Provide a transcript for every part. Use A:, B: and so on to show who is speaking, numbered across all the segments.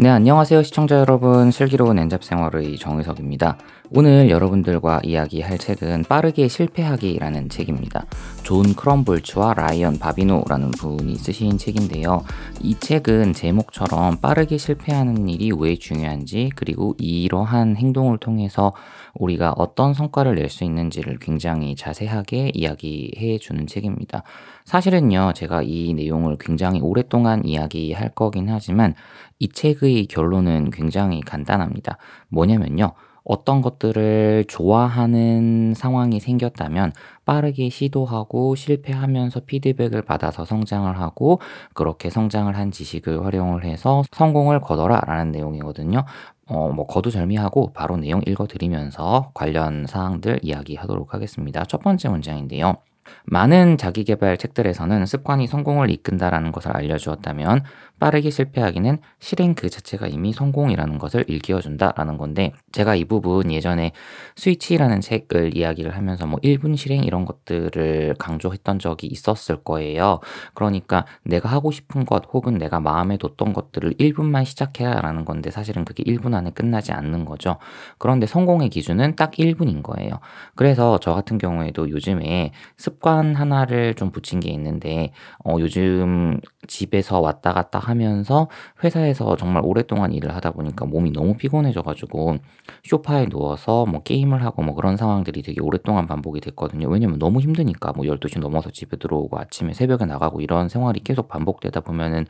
A: 네, 안녕하세요. 시청자 여러분. 슬기로운 N잡 생활의 정의석입니다. 오늘 여러분들과 이야기할 책은 빠르게 실패하기라는 책입니다. 존 크럼볼츠와 라이언 바비노라는 분이 쓰신 책인데요. 이 책은 제목처럼 빠르게 실패하는 일이 왜 중요한지 그리고 이러한 행동을 통해서 우리가 어떤 성과를 낼 수 있는지를 굉장히 자세하게 이야기해 주는 책입니다. 사실은요, 제가 이 내용을 굉장히 오랫동안 이야기할 거긴 하지만 이 책의 결론은 굉장히 간단합니다. 뭐냐면요. 어떤 것들을 좋아하는 상황이 생겼다면 빠르게 시도하고 실패하면서 피드백을 받아서 성장을 하고 그렇게 성장을 한 지식을 활용을 해서 성공을 거둬라 라는 내용이거든요. 어, 뭐 거두절미하고 바로 내용 읽어드리면서 관련 사항들 이야기하도록 하겠습니다. 첫 번째 문장인데요. 많은 자기개발 책들에서는 습관이 성공을 이끈다라는 것을 알려주었다면 빠르게 실패하기는 실행 그 자체가 이미 성공이라는 것을 일깨워준다라는 건데 제가 이 부분 예전에 스위치라는 책을 이야기를 하면서 뭐 1분 실행 이런 것들을 강조했던 적이 있었을 거예요. 그러니까 내가 하고 싶은 것 혹은 내가 마음에 뒀던 것들을 1분만 시작해라라는 건데 사실은 그게 1분 안에 끝나지 않는 거죠. 그런데 성공의 기준은 딱 1분인 거예요. 그래서 저 같은 경우에도 요즘에 습관 하나를 좀 붙인 게 있는데 어, 요즘 집에서 왔다 갔다 하면서 회사에서 정말 오랫동안 일을 하다 보니까 몸이 너무 피곤해져 가지고 소파에 누워서 뭐 게임을 하고 뭐 그런 상황들이 되게 오랫동안 반복이 됐거든요. 왜냐면 너무 힘드니까 뭐 12시 넘어서 집에 들어오고 아침에 새벽에 나가고 이런 생활이 계속 반복되다 보면은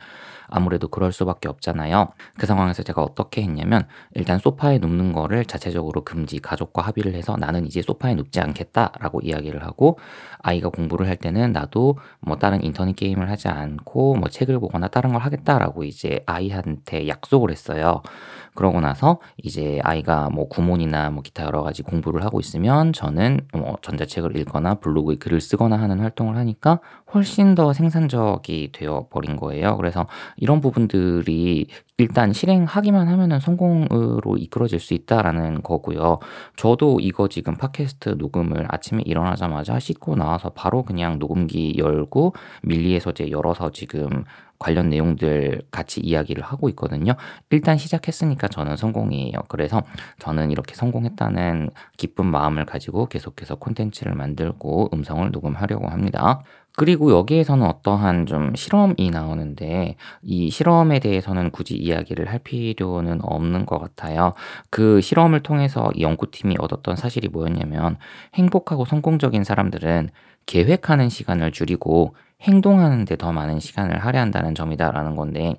A: 아무래도 그럴 수밖에 없잖아요. 그 상황에서 제가 어떻게 했냐면 일단 소파에 눕는 거를 자체적으로 금지 가족과 합의를 해서 나는 이제 소파에 눕지 않겠다라고 이야기를 하고 아이가 공부를 할 때는 나도 뭐 다른 인터넷 게임을 하지 않고 뭐 책을 보거나 다른 걸 하겠다라고 이제 아이한테 약속을 했어요. 그러고 나서 이제 아이가 뭐 구몬이나 뭐 기타 여러 가지 공부를 하고 있으면 저는 뭐 전자책을 읽거나 블로그에 글을 쓰거나 하는 활동을 하니까 훨씬 더 생산적이 되어 버린 거예요. 그래서 이런 부분들이 일단 실행하기만 하면은 성공으로 이끌어질 수 있다라는 거고요. 저도 이거 지금 팟캐스트 녹음을 아침에 일어나자마자 씻고 나와서 바로 그냥 녹음기 열고 밀리에서 제 열어서 지금 관련 내용들 같이 이야기를 하고 있거든요. 일단 시작했으니까 저는 성공이에요. 그래서 저는 이렇게 성공했다는 기쁜 마음을 가지고 계속해서 콘텐츠를 만들고 음성을 녹음하려고 합니다. 그리고 여기에서는 어떠한 좀 실험이 나오는데 이 실험에 대해서는 굳이 이야기를 할 필요는 없는 것 같아요. 그 실험을 통해서 연구팀이 얻었던 사실이 뭐였냐면 행복하고 성공적인 사람들은 계획하는 시간을 줄이고 행동하는 데 더 많은 시간을 할애한다는 점이다라는 건데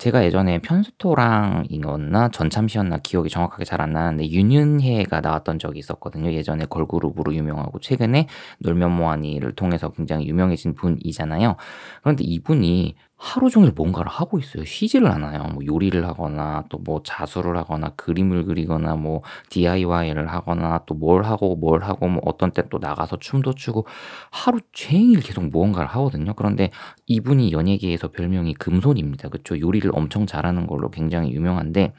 A: 제가 예전에 편스토랑이었나 전참시였나 기억이 정확하게 잘 안 나는데 윤윤혜가 나왔던 적이 있었거든요. 예전에 걸그룹으로 유명하고 최근에 놀면 뭐하니를 통해서 굉장히 유명해진 분이잖아요. 그런데 이분이 하루 종일 뭔가를 하고 있어요. 쉬지를 않아요. 뭐 요리를 하거나 또 뭐 자수를 하거나 그림을 그리거나 뭐 DIY를 하거나 또 뭘 하고 뭘 하고 뭐 어떤 때 또 나가서 춤도 추고 하루 종일 계속 무언가를 하거든요. 그런데 이분이 연예계에서 별명이 금손입니다. 그쵸? 요리를 엄청 잘하는 걸로 굉장히 유명한데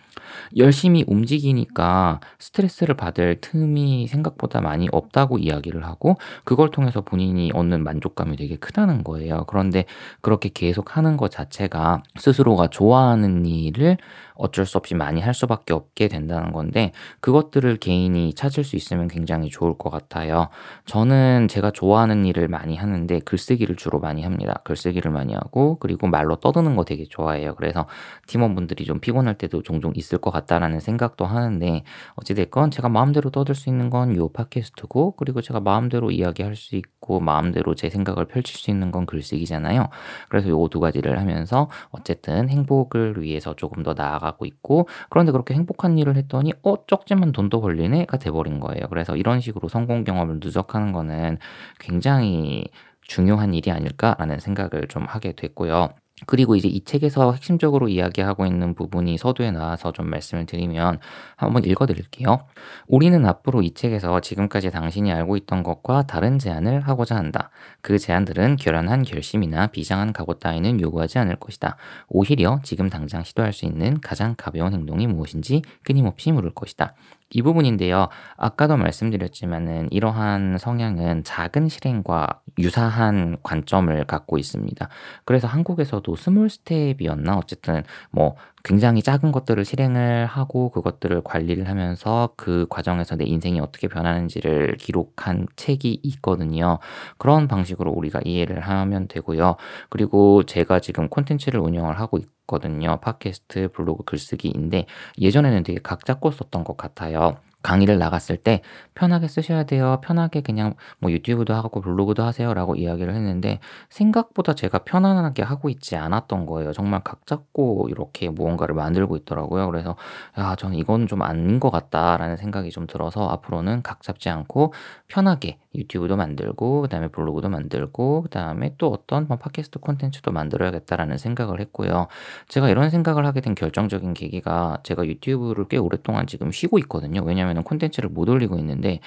A: 열심히 움직이니까 스트레스를 받을 틈이 생각보다 많이 없다고 이야기를 하고 그걸 통해서 본인이 얻는 만족감이 되게 크다는 거예요. 그런데 그렇게 계속 하는 하는 것 자체가 스스로가 좋아하는 일을 어쩔 수 없이 많이 할 수밖에 없게 된다는 건데 그것들을 개인이 찾을 수 있으면 굉장히 좋을 것 같아요. 저는 제가 좋아하는 일을 많이 하는데 글쓰기를 주로 많이 합니다. 글쓰기를 많이 하고 그리고 말로 떠드는 거 되게 좋아해요. 그래서 팀원분들이 좀 피곤할 때도 종종 있을 것 같다라는 생각도 하는데 어찌됐건 제가 마음대로 떠들 수 있는 건 요 팟캐스트고 그리고 제가 마음대로 이야기할 수 있고 마음대로 제 생각을 펼칠 수 있는 건 글쓰기잖아요. 그래서 요 두 가지 를 하면서 어쨌든 행복을 위해서 조금 더 나아가 나가고 있고 그런데 그렇게 행복한 일을 했더니 어 적지만 돈도 벌리네가 돼버린 거예요. 그래서 이런 식으로 성공 경험을 누적하는 거는 굉장히 중요한 일이 아닐까라는 생각을 좀 하게 됐고요. 그리고 이제 이 책에서 핵심적으로 이야기하고 있는 부분이 서두에 나와서 좀 말씀을 드리면 한번 읽어 드릴게요. 우리는 앞으로 이 책에서 지금까지 당신이 알고 있던 것과 다른 제안을 하고자 한다. 그 제안들은 결연한 결심이나 비장한 각오 따위는 요구하지 않을 것이다. 오히려 지금 당장 시도할 수 있는 가장 가벼운 행동이 무엇인지 끊임없이 물을 것이다. 이 부분인데요. 아까도 말씀드렸지만은 이러한 성향은 작은 실행과 유사한 관점을 갖고 있습니다. 그래서 한국에서도 small step이었나 어쨌든 뭐 굉장히 작은 것들을 실행을 하고 그것들을 관리를 하면서 그 과정에서 내 인생이 어떻게 변하는지를 기록한 책이 있거든요. 그런 방식으로 우리가 이해를 하면 되고요. 그리고 제가 지금 콘텐츠를 운영을 하고 있거든요. 팟캐스트, 블로그 글쓰기인데 예전에는 되게 각 잡고 썼던 것 같아요. 강의를 나갔을 때 편하게 쓰셔야 돼요. 편하게 그냥 뭐 유튜브도 하고 블로그도 하세요 라고 이야기를 했는데 생각보다 제가 편안하게 하고 있지 않았던 거예요. 정말 각 잡고 이렇게 무언가를 만들고 있더라고요. 그래서 야, 저는 이건 좀 아닌 것 같다라는 생각이 좀 들어서 앞으로는 각 잡지 않고 편하게 유튜브도 만들고 그다음에 블로그도 만들고 그다음에 또 어떤 뭐 팟캐스트 콘텐츠도 만들어야겠다라는 생각을 했고요. 제가 이런 생각을 하게 된 결정적인 계기가 제가 유튜브를 꽤 오랫동안 지금 쉬고 있거든요. 왜냐면은 콘텐츠를 못 올리고 있는데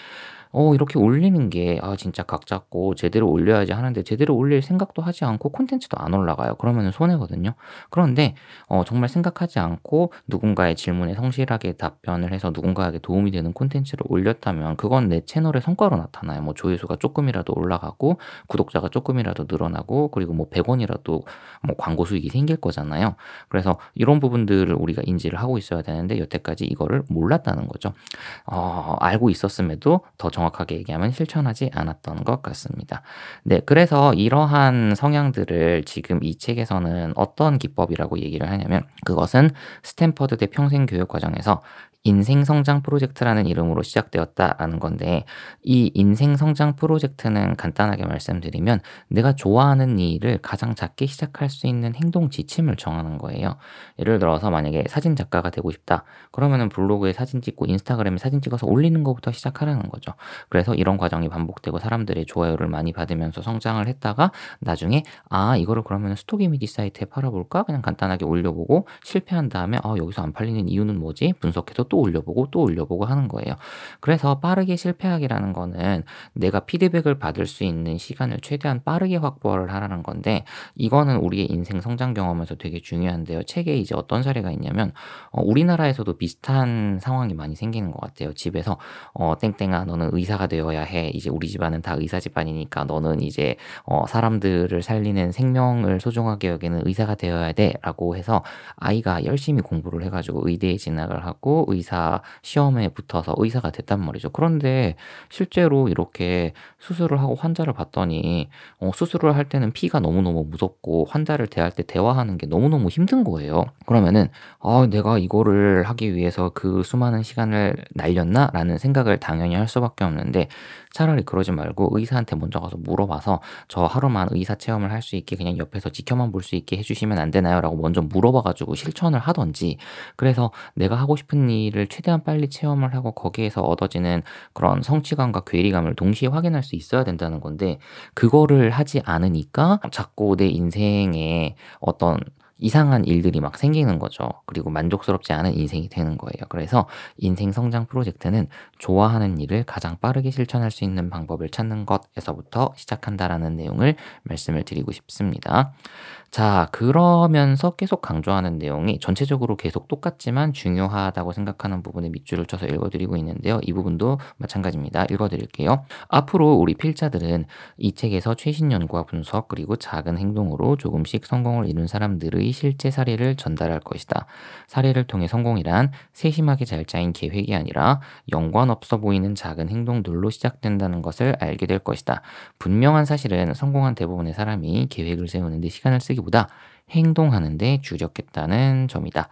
A: 어 이렇게 올리는 게 아 진짜 각 잡고 제대로 올려야지 하는데 제대로 올릴 생각도 하지 않고 콘텐츠도 안 올라가요. 그러면은 손해거든요. 그런데 어 정말 생각하지 않고 누군가의 질문에 성실하게 답변을 해서 누군가에게 도움이 되는 콘텐츠를 올렸다면 그건 내 채널의 성과로 나타나요. 뭐 조회수가 쪼끔이라도 올라가고 구독자가 쪼끔이라도 늘어나고 그리고 뭐 100 원이라도 뭐 광고 수익이 생길 거잖아요. 그래서 이런 부분들을 우리가 인지를 하고 있어야 되는데 여태까지 이거를 몰랐다는 거죠. 어 알고 있었음에도 더 정 확하게 얘기하면 실천하지 않았던 것 같습니다. 네 그래서 이러한 성향들을 지금 이 책에서는 어떤 기법이라고 얘기를 하냐면 그것은 스탠퍼드 대 평생 교육 과정에서 인생 성장 프로젝트라는 이름으로 시작되었다라는 건데 이 인생 성장 프로젝트는 간단하게 말씀드리면 내가 좋아하는 일을 가장 작게 시작할 수 있는 행동 지침을 정하는 거예요. 예를 들어서 만약에 사진 작가가 되고 싶다. 그러면은 블로그에 사진 찍고 인스타그램에 사진 찍어서 올리는 것부터 시작하라는 거죠. 그래서 이런 과정이 반복되고 사람들의 좋아요를 많이 받으면서 성장을 했다가 나중에 아 이거를 그러면 스톡 이미지 사이트에 팔아볼까? 그냥 간단하게 올려보고 실패한 다음에 아 여기서 안 팔리는 이유는 뭐지? 분석해서 또 올려보고 또 올려보고 하는 거예요. 그래서 빠르게 실패하기라는 거는 내가 피드백을 받을 수 있는 시간을 최대한 빠르게 확보를 하라는 건데 이거는 우리의 인생 성장 경험에서 되게 중요한데요. 책에 이제 어떤 사례가 있냐면 어, 우리나라에서도 비슷한 상황이 많이 생기는 것 같아요. 집에서 어, 땡땡아 너는 의사가 되어야 해. 이제 우리 집안은 다 의사 집안이니까 너는 이제 어, 사람들을 살리는 생명을 소중하게 여기는 의사가 되어야 돼라고 해서 아이가 열심히 공부를 해가지고 의대에 진학을 하고 의 의사 시험에 붙어서 의사가 됐단 말이죠. 그런데 실제로 이렇게 수술을 하고 환자를 봤더니 어, 수술을 할 때는 피가 너무너무 무섭고 환자를 대할 때 대화하는 게 너무너무 힘든 거예요. 그러면은 아, 내가 이거를 하기 위해서 그 수많은 시간을 날렸나 라는 생각을 당연히 할 수밖에 없는데 차라리 그러지 말고 의사한테 먼저 가서 물어봐서 저 하루만 의사 체험을 할 수 있게 그냥 옆에서 지켜만 볼 수 있게 해주시면 안 되나요? 라고 먼저 물어봐 가지고 실천을 하던지 그래서 내가 하고 싶은 일을 최대한 빨리 체험을 하고 거기에서 얻어지는 그런 성취감과 괴리감을 동시에 확인할 수 있어야 된다는 건데 그거를 하지 않으니까 자꾸 내 인생에 어떤 이상한 일들이 막 생기는 거죠. 그리고 만족스럽지 않은 인생이 되는 거예요. 그래서 인생 성장 프로젝트는 좋아하는 일을 가장 빠르게 실천할 수 있는 방법을 찾는 것에서부터 시작한다라는 내용을 말씀을 드리고 싶습니다. 자, 그러면서 계속 강조하는 내용이 전체적으로 계속 똑같지만 중요하다고 생각하는 부분에 밑줄을 쳐서 읽어드리고 있는데요. 이 부분도 마찬가지입니다. 읽어드릴게요. 앞으로 우리 필자들은 이 책에서 최신 연구와 분석 그리고 작은 행동으로 조금씩 성공을 이룬 사람들의 실제 사례를 전달할 것이다. 사례를 통해 성공이란 세심하게 잘 짜인 계획이 아니라 연관 없어 보이는 작은 행동들로 시작된다는 것을 알게 될 것이다. 분명한 사실은 성공한 대부분의 사람이 계획을 세우는데 시간을 쓰기 보다 행동하는데 주력했다는 점이다.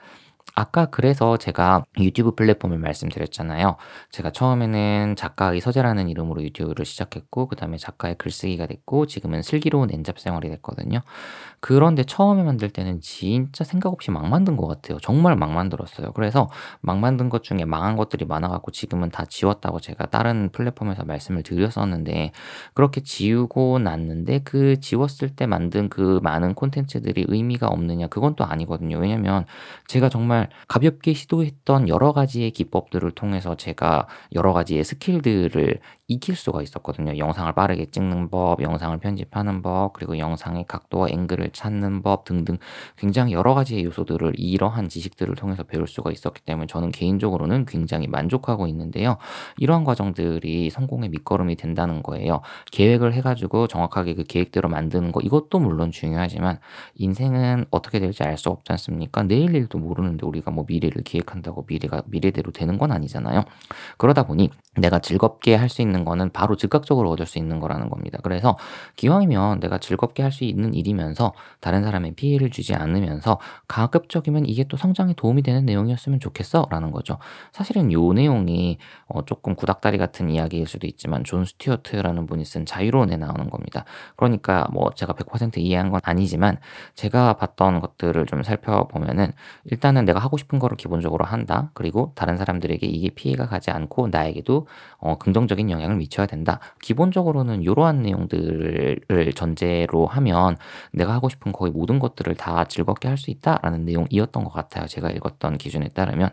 A: 아까 그래서 제가 유튜브 플랫폼을 말씀드렸잖아요. 제가 처음에는 작가의 서재라는 이름으로 유튜브를 시작했고, 그 다음에 작가의 글쓰기가 됐고, 지금은 슬기로운 엔잡 생활이 됐거든요. 그런데 처음에 만들 때는 진짜 생각 없이 막 만든 것 같아요. 정말 막 만들었어요. 그래서 막 만든 것 중에 망한 것들이 많아갖고 지금은 다 지웠다고 제가 다른 플랫폼에서 말씀을 드렸었는데, 그렇게 지우고 났는데 그 지웠을 때 만든 그 많은 콘텐츠들이 의미가 없느냐? 그건 또 아니거든요. 왜냐면 제가 정말 정말 가볍게 시도했던 여러 가지의 기법들을 통해서 제가 여러 가지의 스킬들을 익힐 수가 있었거든요. 영상을 빠르게 찍는 법, 영상을 편집하는 법, 그리고 영상의 각도와 앵글을 찾는 법 등등 굉장히 여러 가지의 요소들을 이러한 지식들을 통해서 배울 수가 있었기 때문에 저는 개인적으로는 굉장히 만족하고 있는데요. 이러한 과정들이 성공의 밑거름이 된다는 거예요. 계획을 해가지고 정확하게 그 계획대로 만드는 거 이것도 물론 중요하지만 인생은 어떻게 될지 알 수 없지 않습니까? 내일 일도 모르는데 우리가 뭐 미래를 기획한다고 미래가 미래대로 되는 건 아니잖아요. 그러다 보니 내가 즐겁게 할 수 있는 거는 바로 즉각적으로 얻을 수 있는 거라는 겁니다. 그래서 기왕이면 내가 즐겁게 할 수 있는 일이면서 다른 사람의 피해를 주지 않으면서 가급적이면 이게 또 성장에 도움이 되는 내용이었으면 좋겠어 라는 거죠. 사실은 요 내용이 어 조금 구닥다리 같은 이야기일 수도 있지만 존 스튜어트라는 분이 쓴 자유론에 나오는 겁니다. 그러니까 뭐 제가 100% 이해한 건 아니지만 제가 봤던 것들을 좀 살펴보면은 일단은 내가 하고 싶은 거를 기본적으로 한다. 그리고 다른 사람들에게 이게 피해가 가지 않고 나에게도 어 긍정적인 영향을 미쳐야 된다. 기본적으로는 요러한 내용들을 전제로 하면 내가 하고 싶은 거의 모든 것들을 다 즐겁게 할 수 있다라는 내용이었던 것 같아요. 제가 읽었던 기준에 따르면.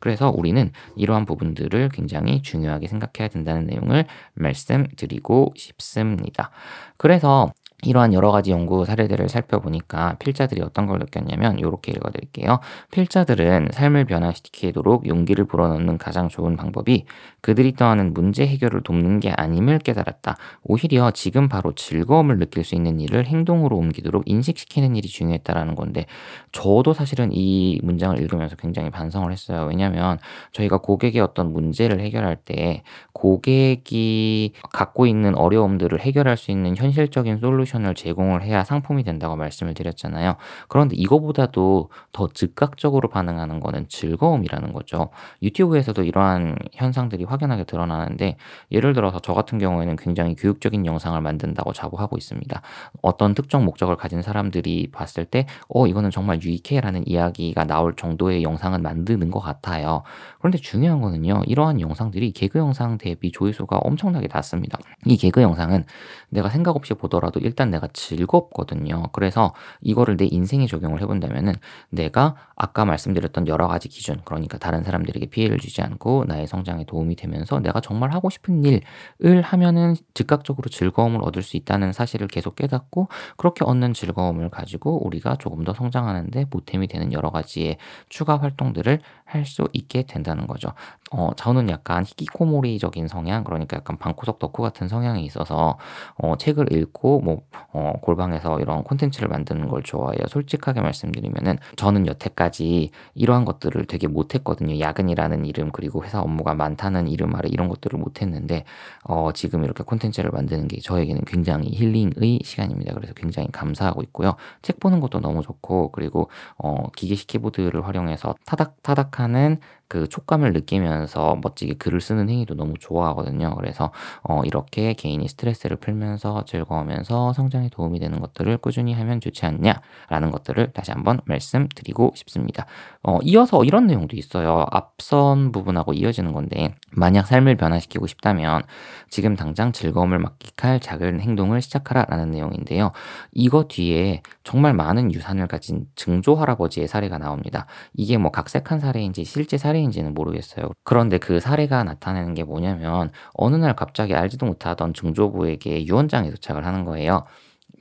A: 그래서 우리는 이러한 부분들을 굉장히 중요하게 생각해야 된다는 내용을 말씀드리고 싶습니다. 그래서 이러한 여러 가지 연구 사례들을 살펴보니까 필자들이 어떤 걸 느꼈냐면 이렇게 읽어드릴게요. 필자들은 삶을 변화시키도록 용기를 불어넣는 가장 좋은 방법이 그들이 떠하는 문제 해결을 돕는 게 아님을 깨달았다. 오히려 지금 바로 즐거움을 느낄 수 있는 일을 행동으로 옮기도록 인식시키는 일이 중요했다라는 건데 저도 사실은 이 문장을 읽으면서 굉장히 반성을 했어요. 왜냐하면 저희가 고객의 어떤 문제를 해결할 때 고객이 갖고 있는 어려움들을 해결할 수 있는 현실적인 솔루션 을 제공을 해야 상품이 된다고 말씀을 드렸잖아요. 그런데 이거보다도 더 즉각적으로 반응하는 거는 즐거움이라는 거죠. 유튜브에서도 이러한 현상들이 확연하게 드러나는데 예를 들어서 저 같은 경우에는 굉장히 교육적인 영상을 만든다고 자부하고 있습니다. 어떤 특정 목적을 가진 사람들이 봤을 때 어 이거는 정말 유익해라는 이야기가 나올 정도의 영상을 만드는 것 같아요. 그런데 중요한 거는요. 이러한 영상들이 개그 영상 대비 조회수가 엄청나게 낮습니다. 이 개그 영상은 내가 생각 없이 보더라도 일단 내가 즐겁거든요. 그래서 이거를 내 인생에 적용을 해본다면은 내가 아까 말씀드렸던 여러 가지 기준, 그러니까 다른 사람들에게 피해를 주지 않고 나의 성장에 도움이 되면서 내가 정말 하고 싶은 일을 하면은 즉각적으로 즐거움을 얻을 수 있다는 사실을 계속 깨닫고 그렇게 얻는 즐거움을 가지고 우리가 조금 더 성장하는데 보탬이 되는 여러 가지의 추가 활동들을 할 수 있게 된다는 거죠. 어, 저는 약간 히키코모리적인 성향, 그러니까 약간 방구석 덕후 같은 성향이 있어서 어, 책을 읽고 뭐 어, 골방에서 이런 콘텐츠를 만드는 걸 좋아해요. 솔직하게 말씀드리면은 저는 여태까지 이러한 것들을 되게 못했거든요. 야근이라는 이름 그리고 회사 업무가 많다는 이름 아래 이런 것들을 못했는데 어, 지금 이렇게 콘텐츠를 만드는 게 저에게는 굉장히 힐링의 시간입니다. 그래서 굉장히 감사하고 있고요. 책 보는 것도 너무 좋고 그리고 어, 기계식 키보드를 활용해서 타닥타닥하는 그 촉감을 느끼면서 멋지게 글을 쓰는 행위도 너무 좋아하거든요. 그래서 어, 이렇게 개인이 스트레스를 풀면서 즐거우면서 성장에 도움이 되는 것들을 꾸준히 하면 좋지 않냐라는 것들을 다시 한번 말씀드리고 싶습니다. 어, 이어서 이런 내용도 있어요. 앞선 부분하고 이어지는 건데 만약 삶을 변화시키고 싶다면 지금 당장 즐거움을 만끽할 작은 행동을 시작하라 라는 내용인데요. 이거 뒤에 정말 많은 유산을 가진 증조 할아버지의 사례가 나옵니다. 이게 뭐 각색한 사례인지 실제 사례인지는 모르겠어요. 그런데 그 사례가 나타내는 게 뭐냐면 어느 날 갑자기 알지도 못하던 증조부에게 유언장이 도착을 하는 거예요.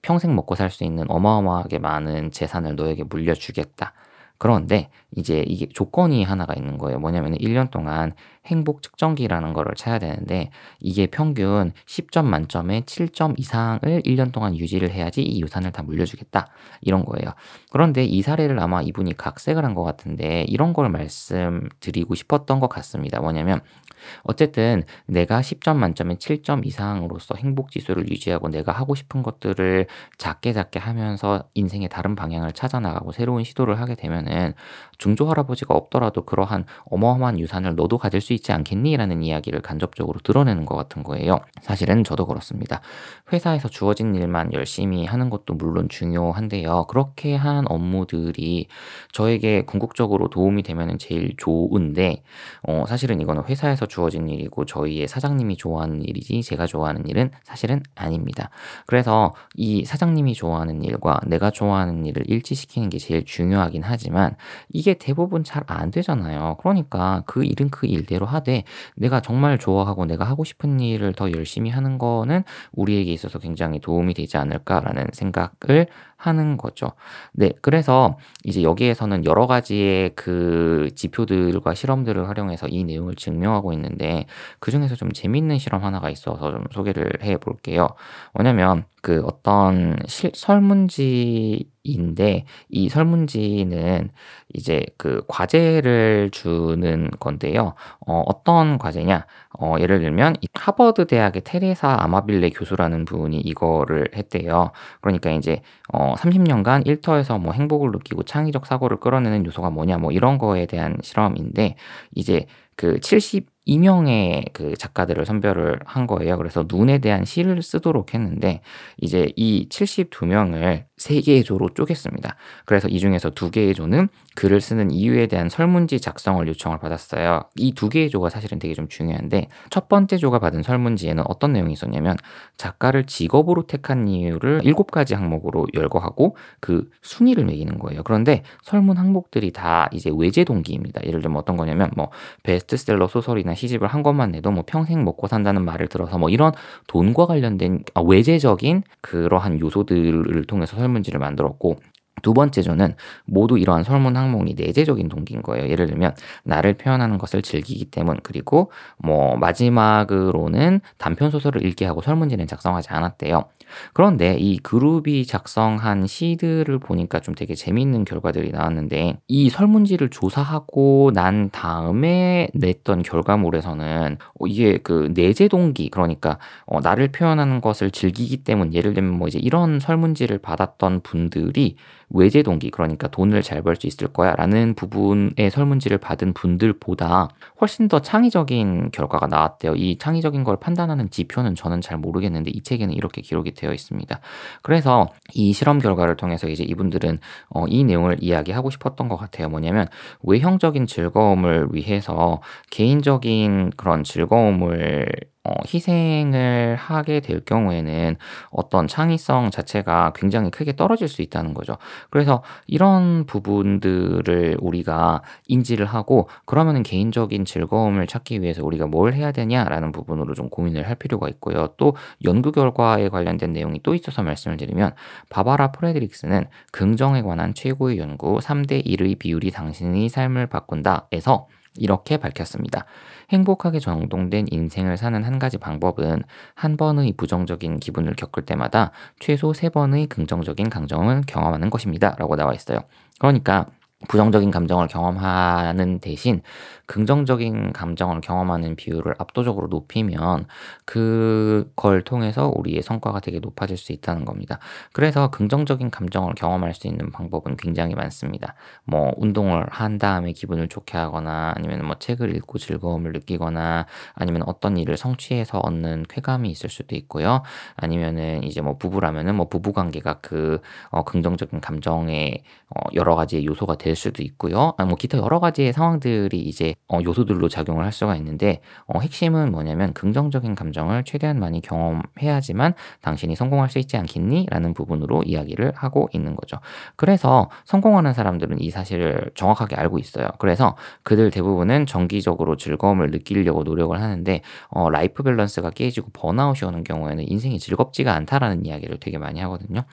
A: 평생 먹고 살 수 있는 어마어마하게 많은 재산을 너에게 물려주겠다. 그런데 이제 이게 조건이 하나가 있는 거예요. 뭐냐면 1년 동안 행복 측정기라는 거를 쳐야 되는데 이게 평균 10점 만점에 7점 이상을 1년 동안 유지를 해야지 이 유산을 다 물려주겠다. 이런 거예요. 그런데 이 사례를 아마 이분이 각색을 한 것 같은데 이런 걸 말씀드리고 싶었던 것 같습니다. 뭐냐면 어쨌든 내가 10점 만점에 7점 이상으로서 행복 지수를 유지하고 내가 하고 싶은 것들을 작게 작게 하면서 인생의 다른 방향을 찾아 나가고 새로운 시도를 하게 되면은 중조 할아버지가 없더라도 그러한 어마어마한 유산을 너도 가질 수 있지 않겠니 라는 이야기를 간접적으로 드러내는 것 같은 거예요. 사실은 저도 그렇습니다. 회사에서 주어진 일만 열심히 하는 것도 물론 중요한데요. 그렇게 한 업무들이 저에게 궁극적으로 도움이 되면 제일 좋은데 어, 사실은 이거는 회사에서 주어진 일이고 저희의 사장님이 좋아하는 일이지 제가 좋아하는 일은 사실은 아닙니다. 그래서 이 사장님이 좋아하는 일과 내가 좋아하는 일을 일치시키는 게 제일 중요하긴 하지만 이게 대부분 잘 안 되잖아요. 그러니까 그 일은 그 일대로 하되 내가 정말 좋아하고 내가 하고 싶은 일을 더 열심히 하는 거는 우리에게 있어서 굉장히 도움이 되지 않을까라는 생각을 하는 거죠. 네. 그래서 이제 여기에서는 여러 가지의 그 지표들과 실험들을 활용해서 이 내용을 증명하고 있는데 그 중에서 좀 재밌는 실험 하나가 있어서 좀 소개를 해 볼게요. 뭐냐면 그 어떤 실 설문지인데 이 설문지는 이제 그 과제를 주는 건데요. 어 어떤 과제냐? 어 예를 들면 이 하버드 대학의 테레사 아마빌레 교수라는 분이 이거를 했대요. 그러니까 이제 어 30 년간 일터에서 뭐 행복을 느끼고 창의적 사고를 끌어내는 요소가 뭐냐 뭐 이런 거에 대한 실험인데 이제 그 72명의 그 작가들을 선별을 한 거예요. 그래서 눈에 대한 시를 쓰도록 했는데 이제 이 72명을 세 개의 조로 쪼갰습니다. 그래서 이 중에서 두 개의 조는 글을 쓰는 이유에 대한 설문지 작성을 요청을 받았어요. 이두 개의 조가 사실은 되게 좀 중요한데 첫 번째 조가 받은 설문지에는 어떤 내용이 있었냐면 작가를 직업으로 택한 이유를 일곱 가지 항목으로 열거하고 그 순위를 매기는 거예요. 그런데 설문 항목들이 다 이제 외제 동기입니다. 예를 들면 어떤 거냐면 뭐 베스트셀러 소설이나 시집을 한 것만 내도 뭐 평생 먹고 산다는 말을 들어서 뭐 이런 돈과 관련된 아, 외제적인 그러한 요소들을 통해서 설문 설 문지를 만들었고 두 번째 조는 모두 이러한 설문 항목이 내재적인 동기인 거예요. 예를 들면 나를 표현하는 것을 즐기기 때문 그리고 뭐 마지막으로는 단편 소설을 읽게 하고 설문지는 작성하지 않았대요. 그런데 이 그룹이 작성한 시들을 보니까 좀 되게 재미있는 결과들이 나왔는데 이 설문지를 조사하고 난 다음에 냈던 결과물에서는 어 이게 그 내재 동기 그러니까 어 나를 표현하는 것을 즐기기 때문 예를 들면 뭐 이제 이런 설문지를 받았던 분들이 외제 동기 그러니까 돈을 잘 벌 수 있을 거야라는 부분의 설문지를 받은 분들보다 훨씬 더 창의적인 결과가 나왔대요. 이 창의적인 걸 판단하는 지표는 저는 잘 모르겠는데 이 책에는 이렇게 기록이 되어 있습니다. 그래서 이 실험 결과를 통해서 이제 이분들은 어, 이 내용을 이야기하고 싶었던 것 같아요. 뭐냐면 외형적인 즐거움을 위해서 개인적인 그런 즐거움을 어 희생을 하게 될 경우에는 어떤 창의성 자체가 굉장히 크게 떨어질 수 있다는 거죠. 그래서 이런 부분들을 우리가 인지를 하고 그러면은 개인적인 즐거움을 찾기 위해서 우리가 뭘 해야 되냐라는 부분으로 좀 고민을 할 필요가 있고요. 또 연구 결과에 관련된 내용이 또 있어서 말씀을 드리면 바바라 프레드릭스는 긍정에 관한 최고의 연구 3대 1의 비율이 당신의 삶을 바꾼다에서 이렇게 밝혔습니다. 행복하게 정동된 인생을 사는 한 가지 방법은 한 번의 부정적인 기분을 겪을 때마다 최소 세 번의 긍정적인 감정을 경험하는 것입니다. 라고 나와 있어요. 그러니까 부정적인 감정을 경험하는 대신 긍정적인 감정을 경험하는 비율을 압도적으로 높이면 그걸 통해서 우리의 성과가 되게 높아질 수 있다는 겁니다. 그래서 긍정적인 감정을 경험할 수 있는 방법은 굉장히 많습니다. 뭐 운동을 한 다음에 기분을 좋게 하거나 아니면 뭐 책을 읽고 즐거움을 느끼거나 아니면 어떤 일을 성취해서 얻는 쾌감이 있을 수도 있고요. 아니면은 이제 뭐 부부라면은 뭐 부부 관계가 그 어, 긍정적인 감정의 어, 여러 가지 요소가 될 수도 있고요. 아, 뭐 기타 여러 가지의 상황들이 이제 어, 요소들로 작용을 할 수가 있는데 어, 핵심은 뭐냐면 긍정적인 감정을 최대한 많이 경험해야지만 당신이 성공할 수 있지 않겠니? 라는 부분으로 이야기를 하고 있는 거죠. 그래서 성공하는 사람들은 이 사실을 정확하게 알고 있어요. 그래서 그들 대부분은 정기적으로 즐거움을 느끼려고 노력을 하는데 어, life balance가 깨지고 번아웃이 오는 경우에는 인생이 즐겁지가 않다라는 이야기를 되게 많이 하거든요.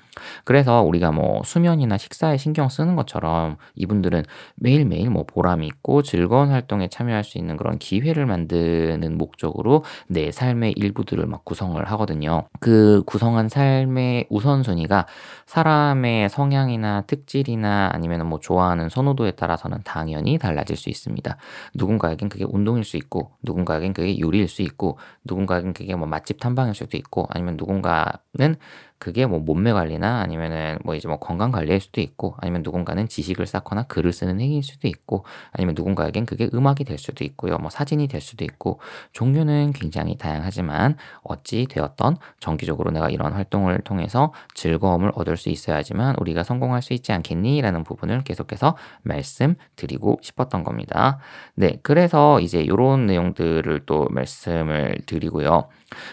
A: 그래서 우리가 뭐 수면이나 식사에 신경 쓰는 것처럼 이 분들은 매일매일 뭐 보람 있고 즐거운 활동에 참여할 수 있는 그런 기회를 만드는 목적으로 내 삶의 일부들을 막 구성을 하거든요. 그 구성한 삶의 우선순위가 사람의 성향이나 특질이나 아니면 뭐 좋아하는 선호도에 따라서는 당연히 달라질 수 있습니다. 누군가에겐 그게 운동일 수 있고, 누군가에겐 그게 요리일 수 있고, 누군가에겐 그게 뭐 맛집 탐방일 수도 있고, 아니면 누군가는 그게 뭐 몸매 관리나 아니면은 뭐 이제 뭐 건강 관리일 수도 있고 아니면 누군가는 지식을 쌓거나 글을 쓰는 행위일 수도 있고 아니면 누군가에겐 그게 음악이 될 수도 있고요. 뭐 사진이 될 수도 있고 종류는 굉장히 다양하지만 어찌 되었던 정기적으로 내가 이런 활동을 통해서 즐거움을 얻을 수 있어야지만 우리가 성공할 수 있지 않겠니? 라는 부분을 계속해서 말씀드리고 싶었던 겁니다. 네. 그래서 이제 요런 내용들을 또 말씀을 드리고요.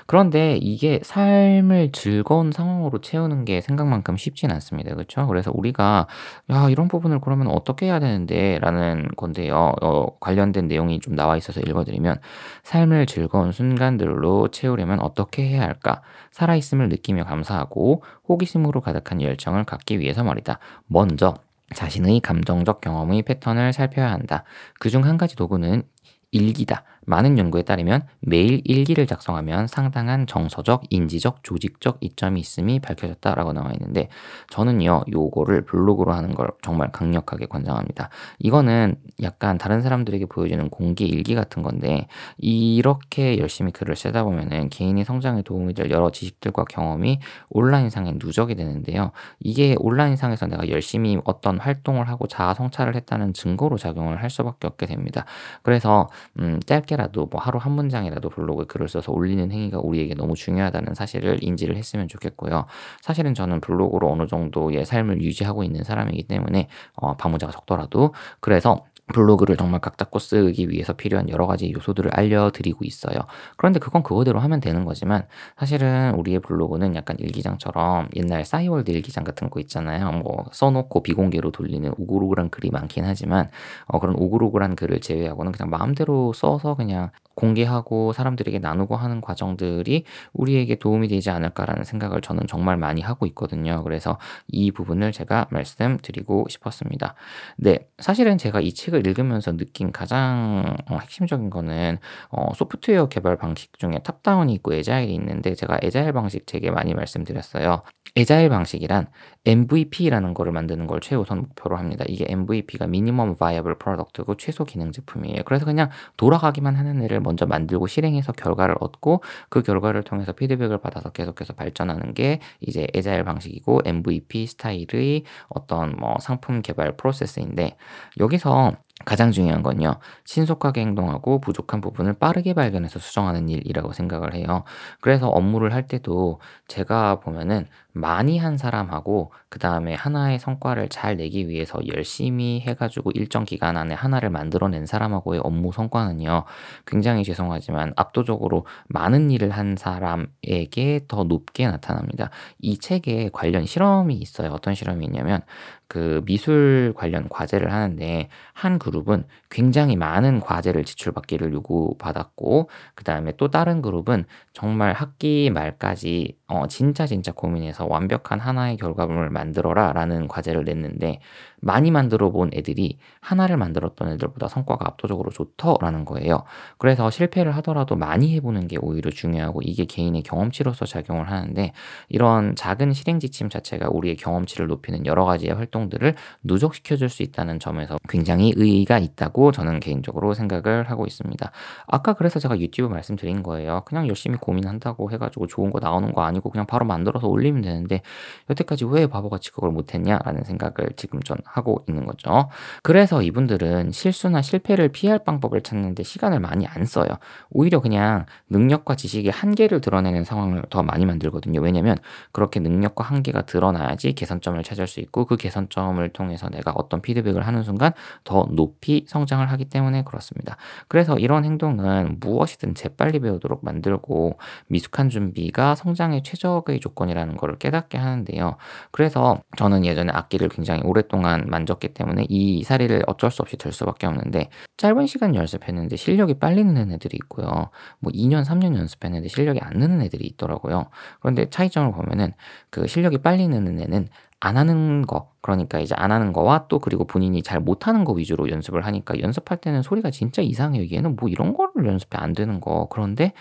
A: 그런데 이게 삶을 즐거운 상황으로 채우는 게 생각만큼 쉽진 않습니다. 그쵸? 그래서 우리가 '야 이런 부분을 그러면 어떻게 해야 되는데.'라는 건데요. 어 관련된 내용이 좀 나와 있어서 읽어 드리면 "삶을 즐거운 순간들로 채우려면 어떻게 해야 할까? 살아 있음을 느끼며 감사하고 호기심으로 가득한 열정을 갖기 위해서 말이다. 먼저 자신의 감정적 경험의 패턴을 살펴야 한다. 그 중 한 가지 도구는 일기다. 많은 연구에 따르면 매일 일기를 작성하면 상당한 정서적, 인지적, 조직적 이점이 있음이 밝혀졌다라고 나와 있는데 저는요 요거를 블로그로 하는 걸 정말 강력하게 권장합니다. 이거는 약간 다른 사람들에게 보여주는 공개 일기 같은 건데 이렇게 열심히 글을 쓰다 보면은 개인의 성장에 도움이 될 여러 지식들과 경험이 온라인상에 누적이 되는데요. 이게 온라인상에서 내가 열심히 어떤 활동을 하고 자아 성찰을 했다는 증거로 작용을 할 수밖에 없게 됩니다. 그래서 음 짧게 라도 뭐 하루 한 문장이라도 블로그에 글을 써서 올리는 행위가 우리에게 너무 중요하다는 사실을 인지를 했으면 좋겠고요. 사실은 저는 블로그로 어느 정도의 삶을 유지하고 있는 사람이기 때문에 어 방문자가 적더라도 그래서 블로그를 정말 각 잡고 쓰기 위해서 필요한 여러 가지 요소들을 알려드리고 있어요. 그런데 그건 그거대로 하면 되는 거지만 사실은 우리의 블로그는 약간 일기장처럼 옛날 싸이월드 일기장 같은 거 있잖아요. 뭐 써놓고 비공개로 돌리는 오글오글한 글이 많긴 하지만 어, 그런 오글오글한 글을 제외하고는 그냥 마음대로 써서 그냥 공개하고 사람들에게 나누고 하는 과정들이 우리에게 도움이 되지 않을까라는 생각을 저는 정말 많이 하고 있거든요. 그래서 이 부분을 제가 말씀드리고 싶었습니다. 네, 사실은 제가 이 책을 읽으면서 느낀 가장 어, 핵심적인 거는 어, 소프트웨어 개발 방식 중에 top-down이 있고 에자일이 있는데 제가 agile 방식 되게 많이 말씀드렸어요. agile 방식이란 MVP라는 거를 만드는 걸 최우선 목표로 합니다. 이게 MVP가 minimum viable product고 최소 기능 제품이에요. 그래서 그냥 돌아가기만 하는 애를 먼저 만들고 실행해서 결과를 얻고 그 결과를 통해서 피드백을 받아서 계속해서 발전하는 게 이제 agile 방식이고 MVP 스타일의 어떤 뭐 상품 개발 프로세스인데 여기서 가장 중요한 건요. 신속하게 행동하고 부족한 부분을 빠르게 발견해서 수정하는 일이라고 생각을 해요. 그래서 업무를 할 때도 제가 보면은 많이 한 사람하고 그 다음에 하나의 성과를 잘 내기 위해서 열심히 해 가지고 일정 기간 안에 하나를 만들어낸 사람하고의 업무 성과는요. 굉장히 죄송하지만 압도적으로 많은 일을 한 사람에게 더 높게 나타납니다. 이 책에 관련 실험이 있어요. 어떤 실험이 있냐면 그 미술 관련 과제를 하는데 한 그룹은 굉장히 많은 과제를 제출받기를 요구받았고 그 다음에 또 다른 그룹은 정말 학기 말까지 어 진짜 진짜 고민해서 완벽한 하나의 결과물을 만들어라 라는 과제를 냈는데 많이 만들어 본 애들이 하나를 만들었던 애들보다 성과가 압도적으로 좋더라는 거예요. 그래서 실패를 하더라도 많이 해보는 게 오히려 중요하고 이게 개인의 경험치로서 작용을 하는데 이런 작은 실행 지침 자체가 우리의 경험치를 높이는 여러 가지의 활동들을 누적시켜 줄 수 있다는 점에서 굉장히 의의가 있다고 저는 개인적으로 생각을 하고 있습니다. 아까 그래서 제가 유튜브 말씀드린 거예요. 그냥 열심히 고민한다고 해가지고 좋은 거 나오는 거 아니고 그냥 바로 만들어서 올리면 되는데 여태까지 왜 바보같이 그걸 못했냐라는 생각을 지금 전 하고 있는 거죠. 그래서 이분들은 실수나 실패를 피할 방법을 찾는데 시간을 많이 안 써요. 오히려 그냥 능력과 지식의 한계를 드러내는 상황을 더 많이 만들거든요. 왜냐면 그렇게 능력과 한계가 드러나야지 개선점을 찾을 수 있고 그 개선점을 통해서 내가 어떤 피드백을 하는 순간 더 높이 성장을 하기 때문에 그렇습니다. 그래서 이런 행동은 무엇이든 재빨리 배우도록 만들고 미숙한 준비가 성장의 최적의 조건이라는 것을 깨닫게 하는데요. 그래서 저는 예전에 악기를 굉장히 오랫동안 만졌기 때문에 이 사례를 어쩔 수 없이 들 수밖에 없는데 짧은 시간 연습했는데 실력이 빨리 느는 애들이 있고요. 뭐 2년, 3년 연습했는데 실력이 안 느는 애들이 있더라고요. 그런데 차이점을 보면은 그 실력이 빨리 느는 애는 안 하는 거 그러니까 이제 안 하는 거와 또 그리고 본인이 잘 못하는 거 위주로 연습을 하니까 연습할 때는 소리가 진짜 이상해요. 얘는 뭐 이런 거를 연습해 안 되는 거. 그런데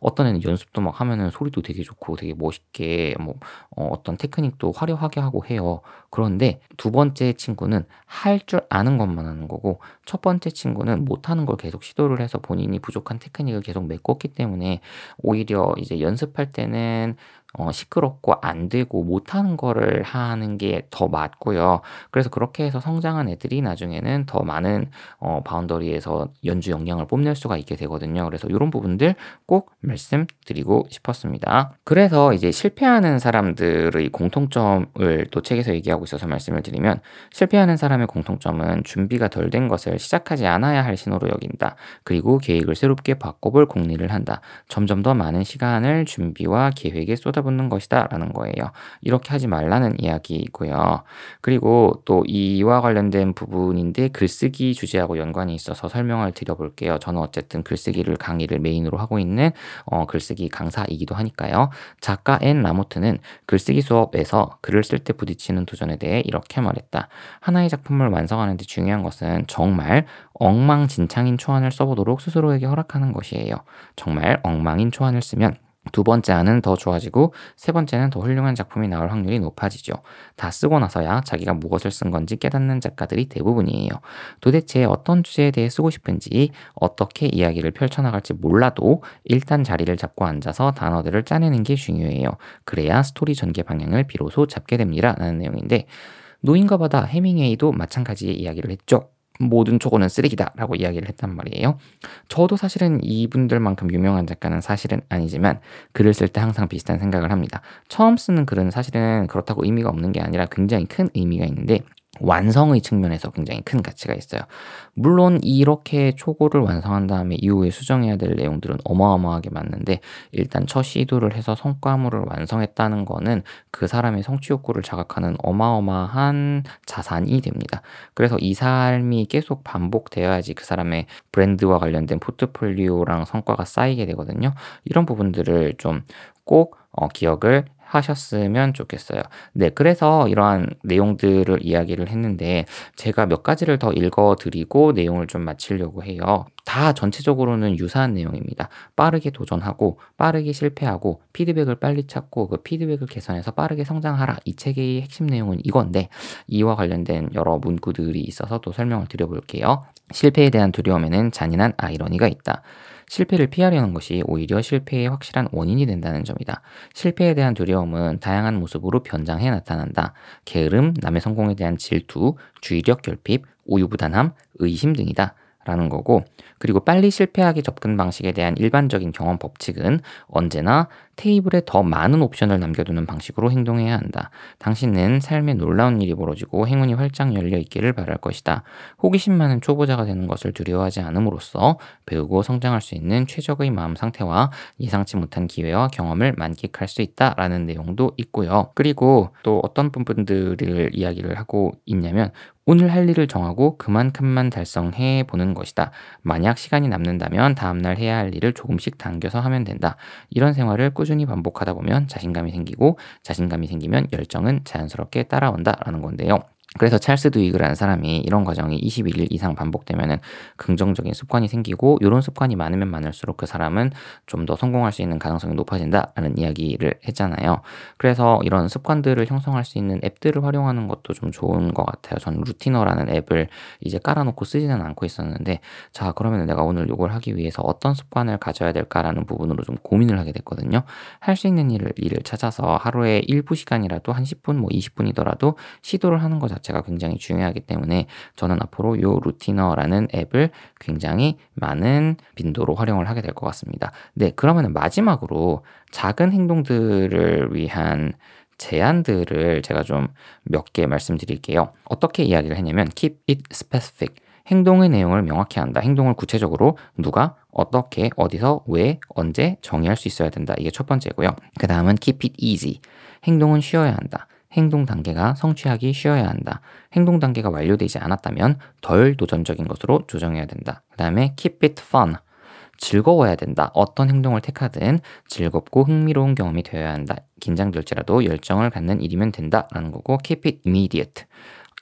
A: 어떤 애는 연습도 막 하면은 소리도 되게 좋고 되게 멋있게 뭐 어, 떤 테크닉도 화려하게 하고 해요. 그런데 두 번째 친구는 할 줄 아는 것만 하는 거고 첫 번째 친구는 못하는 걸 계속 시도를 해서 본인이 부족한 테크닉을 계속 메꿨기 때문에 오히려 이제 연습할 때는 어 시끄럽고 안 되고 못하는 거를 하는 게 더 맞고요. 그래서 그렇게 해서 성장한 애들이 나중에는 더 많은 어 바운더리에서 연주 역량을 뽐낼 수가 있게 되거든요. 그래서 요런 부분들 꼭 말씀드리고 싶었습니다. 그래서 이제 실패하는 사람들의 공통점을 또 책에서 얘기하고 있어서 말씀을 드리면 실패하는 사람의 공통점은 준비가 덜 된 것을 시작하지 않아야 할 신호로 여긴다. 그리고 계획을 새롭게 바꿔볼 궁리를 한다. 점점 더 많은 시간을 준비와 계획에 쏟아 쏟아붓는 것이다 라는 거예요. 이렇게 하지 말라는 이야기이고요. 그리고 또 이와 관련된 부분인데 글쓰기 주제하고 연관이 있어서 설명을 드려볼게요. 저는 어쨌든 글쓰기를 강의를 메인으로 하고 있는 어, 글쓰기 강사이기도 하니까요. 작가 앤 라모트는 글쓰기 수업에서 글을 쓸 때 부딪히는 도전에 대해 이렇게 말했다. 하나의 작품을 완성하는데 중요한 것은 정말 엉망진창인 초안을 써보도록 스스로에게 허락하는 것이에요. 정말 엉망인 초안을 쓰면 두 번째 안은 더 좋아지고 세 번째는 더 훌륭한 작품이 나올 확률이 높아지죠. 다 쓰고 나서야 자기가 무엇을 쓴 건지 깨닫는 작가들이 대부분이에요. 도대체 어떤 주제에 대해 쓰고 싶은지 어떻게 이야기를 펼쳐나갈지 몰라도 일단 자리를 잡고 앉아서 단어들을 짜내는 게 중요해요. 그래야 스토리 전개 방향을 비로소 잡게 됩니다. 라는 내용인데 노인과 바다 해밍웨이도 마찬가지의 이야기를 했죠. 모든 초고는 쓰레기다라고 이야기를 했단 말이에요. 저도 사실은 이분들만큼 유명한 작가는 사실은 아니지만 글을 쓸 때 항상 비슷한 생각을 합니다. 처음 쓰는 글은 사실은 그렇다고 의미가 없는 게 아니라 굉장히 큰 의미가 있는데 완성의 측면에서 굉장히 큰 가치가 있어요. 물론 이렇게 초고를 완성한 다음에 이후에 수정해야 될 내용들은 어마어마하게 많은데 일단 첫 시도를 해서 성과물을 완성했다는 거는 그 사람의 성취 욕구를 자극하는 어마어마한 자산이 됩니다. 그래서 이 삶이 계속 반복되어야지 그 사람의 브랜드와 관련된 포트폴리오랑 성과가 쌓이게 되거든요. 이런 부분들을 좀꼭 어, 기억을 하셨으면 좋겠어요. 네, 그래서 이러한 내용들을 이야기를 했는데 제가 몇 가지를 더 읽어드리고 내용을 좀 마치려고 해요. 다 전체적으로는 유사한 내용입니다. 빠르게 도전하고 빠르게 실패하고 피드백을 빨리 찾고 그 피드백을 개선해서 빠르게 성장하라. 이 책의 핵심 내용은 이건데 이와 관련된 여러 문구들이 있어서 또 설명을 드려볼게요. 실패에 대한 두려움에는 잔인한 아이러니가 있다. 실패를 피하려는 것이 오히려 실패의 확실한 원인이 된다는 점이다. 실패에 대한 두려움은 다양한 모습으로 변장해 나타난다. 게으름, 남의 성공에 대한 질투, 주의력 결핍, 우유부단함, 의심 등이다. 라는 거고 그리고 빨리 실패하기 접근 방식에 대한 일반적인 경험 법칙은 언제나 테이블에 더 많은 옵션을 남겨두는 방식으로 행동해야 한다. 당신은 삶에 놀라운 일이 벌어지고 행운이 활짝 열려 있기를 바랄 것이다. 호기심 많은 초보자가 되는 것을 두려워하지 않음으로써 배우고 성장할 수 있는 최적의 마음 상태와 예상치 못한 기회와 경험을 만끽할 수 있다라는 내용도 있고요. 그리고 또 어떤 부분들을 이야기를 하고 있냐면 오늘 할 일을 정하고 그만큼만 달성해 보는 것이다. 만약 시간이 남는다면 다음날 해야 할 일을 조금씩 당겨서 하면 된다. 이런 생활을 꾸준히 반복하다 보면 자신감이 생기고 자신감이 생기면 열정은 자연스럽게 따라온다라는 건데요. 그래서 찰스 두이그라는 사람이 이런 과정이 21일 이상 반복되면은 긍정적인 습관이 생기고 이런 습관이 많으면 많을수록 그 사람은 좀 더 성공할 수 있는 가능성이 높아진다라는 이야기를 했잖아요. 그래서 이런 습관들을 형성할 수 있는 앱들을 활용하는 것도 좀 좋은 것 같아요. 전 루티너라는 앱을 이제 깔아놓고 쓰지는 않고 있었는데 자 그러면 내가 오늘 이걸 하기 위해서 어떤 습관을 가져야 될까라는 부분으로 좀 고민을 하게 됐거든요. 할 수 있는 일을 일을 찾아서 하루에 일부 시간이라도 한 10분 뭐 20분이더라도 시도를 하는 거 자체가 굉장히 중요하기 때문에 저는 앞으로 요 루티너라는 앱을 굉장히 많은 빈도로 활용을 하게 될 것 같습니다. 네, 그러면 마지막으로 작은 행동들을 위한 제안들을 제가 좀 몇 개 말씀드릴게요. 어떻게 이야기를 했냐면 keep it specific. 행동의 내용을 명확히 한다. 행동을 구체적으로 누가 어떻게 어디서 왜 언제 정의할 수 있어야 된다. 이게 첫 번째고요. 그 다음은 keep it easy. 행동은 쉬어야 한다. 행동 단계가 성취하기 쉬워야 한다. 행동 단계가 완료되지 않았다면 덜 도전적인 것으로 조정해야 된다. 그 다음에 keep it fun. 즐거워야 된다. 어떤 행동을 택하든 즐겁고 흥미로운 경험이 되어야 한다. 긴장될지라도 열정을 갖는 일이면 된다. 라는 거고 keep it immediate.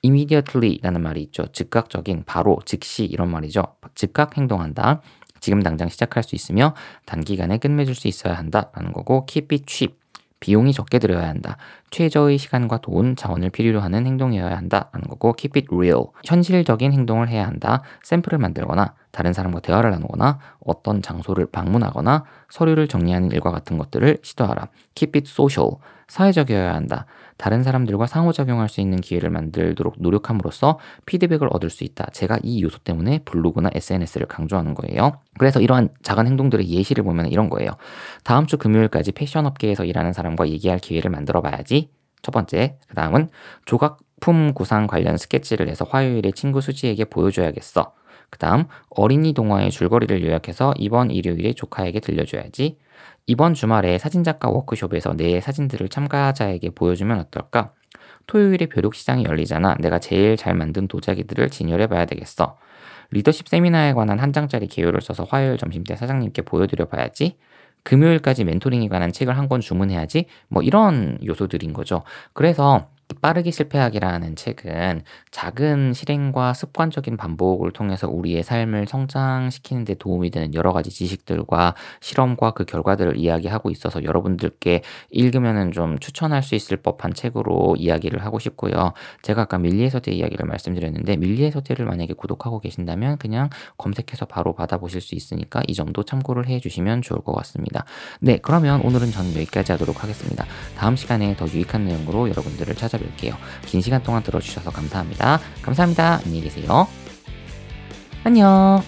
A: immediately라는 말이 있죠. 즉각적인, 바로, 즉시 이런 말이죠. 즉각 행동한다. 지금 당장 시작할 수 있으며 단기간에 끝맺을 수 있어야 한다 라는 거고 keep it cheap. 비용이 적게 들어야 한다. 최저의 시간과 돈, 자원을 필요로 하는 행동이어야 한다라는 거고 keep it real. 현실적인 행동을 해야 한다. 샘플을 만들거나 다른 사람과 대화를 나누거나 어떤 장소를 방문하거나 서류를 정리하는 일과 같은 것들을 시도하라. keep it social. 사회적이어야 한다. 다른 사람들과 상호작용할 수 있는 기회를 만들도록 노력함으로써 피드백을 얻을 수 있다. 제가 이 요소 때문에 블로그나 SNS를 강조하는 거예요. 그래서 이러한 작은 행동들의 예시를 보면 이런 거예요. 다음 주 금요일까지 패션 업계에서 일하는 사람과 얘기할 기회를 만들어 봐야지. 첫 번째. 그 다음은 조각품 구상 관련 스케치를 해서 화요일에 친구 수지에게 보여줘야겠어. 그 다음 어린이 동화의 줄거리를 요약해서 이번 일요일에 조카에게 들려줘야지. 이번 주말에 사진작가 워크숍에서 내 사진들을 참가자에게 보여주면 어떨까? 토요일에 벼룩 시장이 열리잖아. 내가 제일 잘 만든 도자기들을 진열해 봐야 되겠어. 리더십 세미나에 관한 한 장짜리 개요를 써서 화요일 점심 때 사장님께 보여드려 봐야지. 금요일까지 멘토링에 관한 책을 한 권 주문해야지. 뭐 이런 요소들인 거죠. 그래서 빠르게 실패하기라는 책은 작은 실행과 습관적인 반복을 통해서 우리의 삶을 성장시키는 데 도움이 되는 여러 가지 지식들과 실험과 그 결과들을 이야기하고 있어서 여러분들께 읽으면은 좀 추천할 수 있을 법한 책으로 이야기를 하고 싶고요. 제가 아까 밀리의 서재 이야기를 말씀드렸는데 밀리의 서재를 만약에 구독하고 계신다면 그냥 검색해서 바로 받아보실 수 있으니까 이 점도 참고를 해 주시면 좋을 것 같습니다. 네, 그러면 오늘은 저는 여기까지 하도록 하겠습니다. 다음 시간에 더 유익한 내용으로 여러분들을 찾아 찾아뵐게요. 긴 시간 동안 들어주셔서 감사합니다. 감사합니다. 안녕히 계세요. 안녕.